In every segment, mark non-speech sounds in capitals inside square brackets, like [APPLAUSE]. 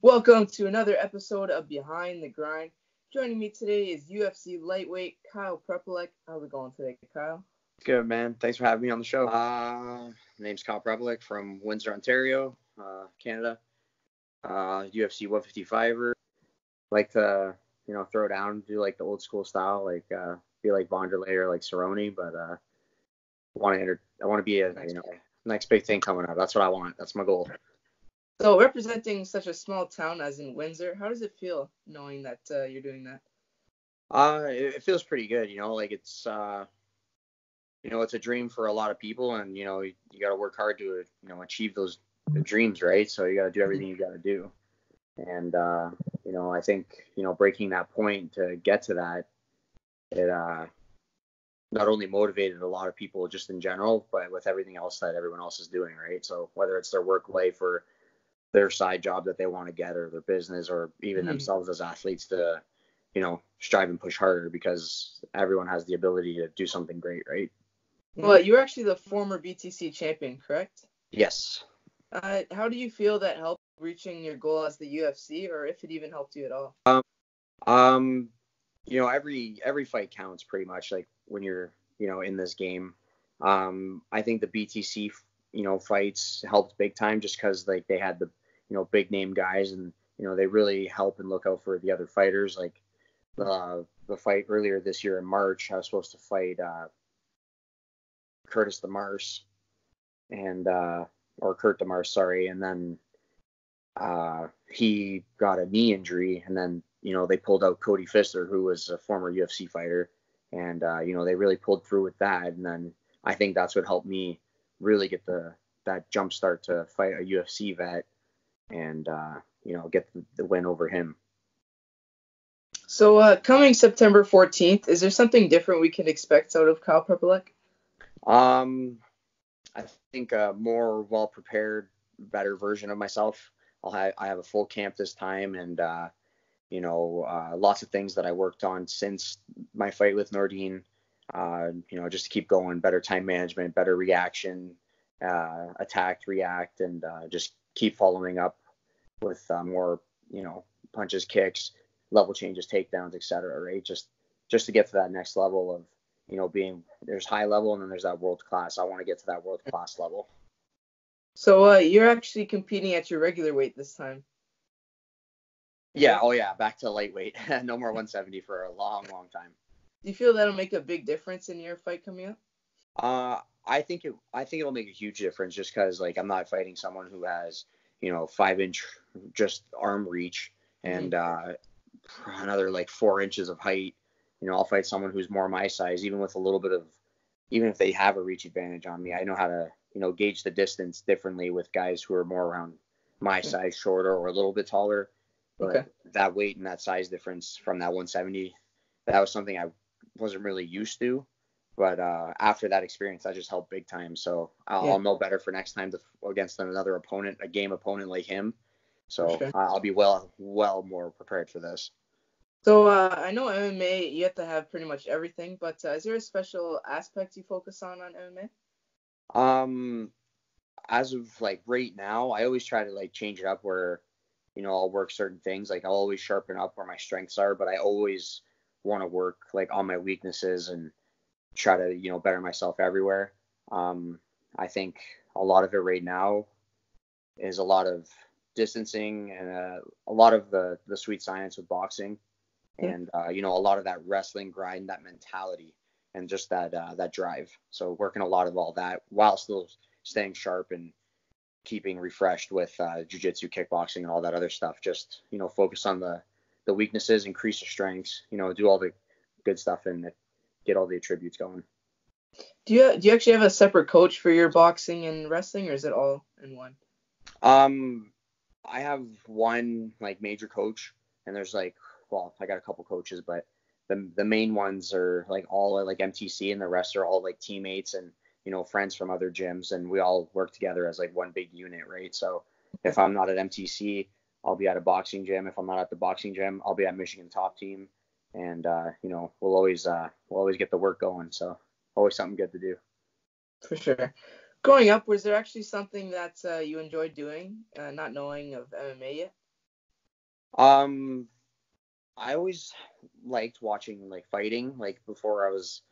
Welcome to another episode of Behind the Grind. Joining me today is UFC lightweight Kyle Prepolec. How's it going today, Kyle? Good, man. Thanks for having me on the show. Uh, name's Kyle Prepolec from Windsor, Ontario, uh, Canada. Uh, UFC 155er. Like to, you know, throw down, do like the old school style, like uh, be like Wanderlei or like Cerrone, but uh, want to enter. I want to be a, you know, next big thing coming up. That's what I want. That's my goal. So representing such a small town as in Windsor, how does it feel knowing that uh, you're doing that? Uh, it, it, feels pretty good. You know, like it's, uh, you know, it's a dream for a lot of people, and you know, you, you got to work hard to, you know, achieve those dreams, right? So you got to do everything you got to do. And uh, you know, I think you know, breaking that point to get to that, it uh, not only motivated a lot of people just in general, but with everything else that everyone else is doing, right? So whether it's their work life or their side job that they want to get or their business or even mm-hmm. themselves as athletes to you know strive and push harder because everyone has the ability to do something great right? Well you're actually the former btc champion correct? Yes. Uh, how do you feel that helped reaching your goal as the ufc or if it even helped you at all? Um, um you know every every fight counts pretty much like when you're you know in this game. Um i think the btc you know fights helped big time just because like they had the you know big name guys and you know they really help and look out for the other fighters. Like uh, the fight earlier this year in March I was supposed to fight uh, Curtis Demars and uh, or Kurt Demars sorry. And then uh, he got a knee injury and then you know they pulled out Cody Pfister who was a former UFC fighter. And uh, you know they really pulled through with that. And then I think that's what helped me really get the that jump start to fight a UFC vet and uh, you know get the, the, win over him. So uh, coming September 14th, is there something different we can expect out of Kyle Prepolec? Um, I think a more well prepared, better version of myself. I'll have I have a full camp this time, and uh, you know uh, lots of things that I worked on since my fight with Nordine. Uh, you know, just to keep going, better time management, better reaction, uh, attack, react, and uh, just keep following up with uh, more, you know, punches, kicks, level changes, takedowns, etc. Right? Just just to get to that next level of, you know, being there's high level and then there's that world class. I want to get to that world class level. So uh, you're actually competing at your regular weight this time. Yeah. Oh yeah. Back to lightweight. [LAUGHS] no more 170 for a long, long time. Do you feel that'll make a big difference in your fight coming up? Uh, I think it. I think it'll make a huge difference just because like I'm not fighting someone who has you know five inch just arm reach and mm-hmm. uh, another like four inches of height. You know, I'll fight someone who's more my size, even with a little bit of, even if they have a reach advantage on me. I know how to you know gauge the distance differently with guys who are more around my size, shorter or a little bit taller. But okay. that weight and that size difference from that 170, that was something I wasn't really used to. But uh, after that experience, that just helped big time. So I'll, yeah. I'll know better for next time to, against another opponent, a game opponent like him. So. I'll be well, well more prepared for this. So uh, I know MMA, you have to have pretty much everything, but uh, is there a special aspect you focus on on MMA? Um, as of like right now, I always try to like change it up where, you know, I'll work certain things. Like I'll always sharpen up where my strengths are, but I always want to work like on my weaknesses and try to you know better myself everywhere. Um, I think a lot of it right now is a lot of distancing and uh, a lot of the the sweet science with boxing, and uh, you know a lot of that wrestling grind, that mentality, and just that uh, that drive. So working a lot of all that while still staying sharp and keeping refreshed with uh, jiu-jitsu, kickboxing, and all that other stuff. Just you know focus on the the weaknesses, increase your strengths. You know do all the good stuff and get all the attributes going. Do you do you actually have a separate coach for your boxing and wrestling, or is it all in one? Um, I have one like major coach, and there's like well, I got a couple coaches, but the the main ones are like all like MTC, and the rest are all like teammates and you know friends from other gyms, and we all work together as like one big unit, right? So if I'm not at MTC, I'll be at a boxing gym. If I'm not at the boxing gym, I'll be at Michigan Top Team and uh, you know we'll always uh, we'll always get the work going. So always something good to do. For sure. Growing up, was there actually something that uh, you enjoyed doing, uh, not knowing of MMA yet? Um, I always liked watching like fighting, like before I was,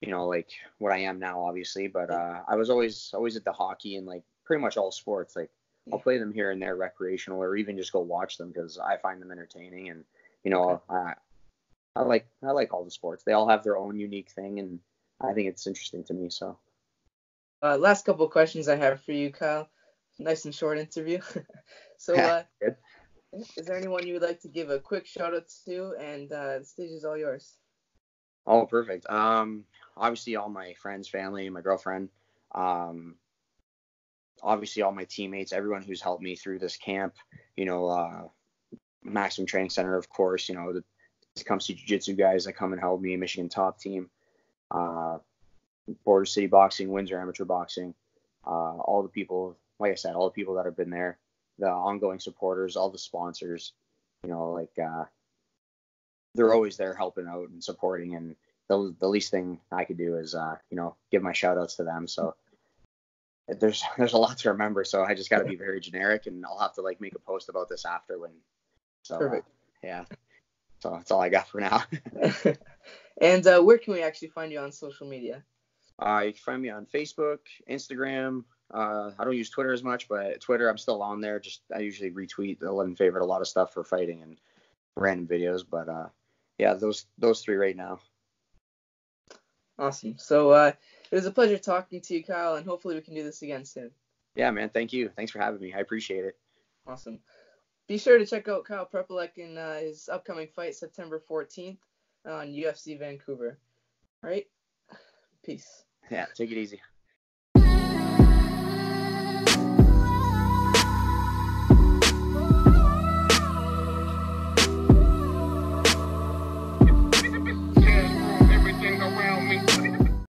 you know, like what I am now, obviously. But uh, I was always always at the hockey and like pretty much all sports. Like I'll play them here and there, recreational, or even just go watch them because I find them entertaining. And you know, okay. I I like I like all the sports. They all have their own unique thing, and I think it's interesting to me. So. Uh, last couple of questions I have for you, Kyle. Nice and short interview. [LAUGHS] so, [LAUGHS] uh, is there anyone you would like to give a quick shout out to? And uh, the stage is all yours. Oh, perfect. Um, obviously all my friends, family, my girlfriend. Um, obviously all my teammates, everyone who's helped me through this camp. You know, uh, Maximum Training Center, of course. You know, the Tecumseh Jiu Jitsu guys that come and help me, Michigan Top Team, uh, Border City Boxing, Windsor Amateur Boxing, uh, all the people, like I said, all the people that have been there, the ongoing supporters, all the sponsors, you know, like uh, they're always there helping out and supporting. And the, the least thing I could do is, uh, you know, give my shout outs to them. So there's there's a lot to remember. So I just got to be very generic, and I'll have to like make a post about this after when. So, uh, Perfect. yeah. So that's all I got for now. [LAUGHS] [LAUGHS] and uh, where can we actually find you on social media? Uh, you can find me on Facebook, Instagram. Uh, I don't use Twitter as much, but Twitter I'm still on there. Just I usually retweet, and favorite a lot of stuff for fighting and random videos. But uh, yeah, those those three right now. Awesome. So uh, it was a pleasure talking to you, Kyle, and hopefully we can do this again soon. Yeah, man. Thank you. Thanks for having me. I appreciate it. Awesome. Be sure to check out Kyle Prepolec in uh, his upcoming fight September 14th on UFC Vancouver. All right. Peace. Yeah, take it easy.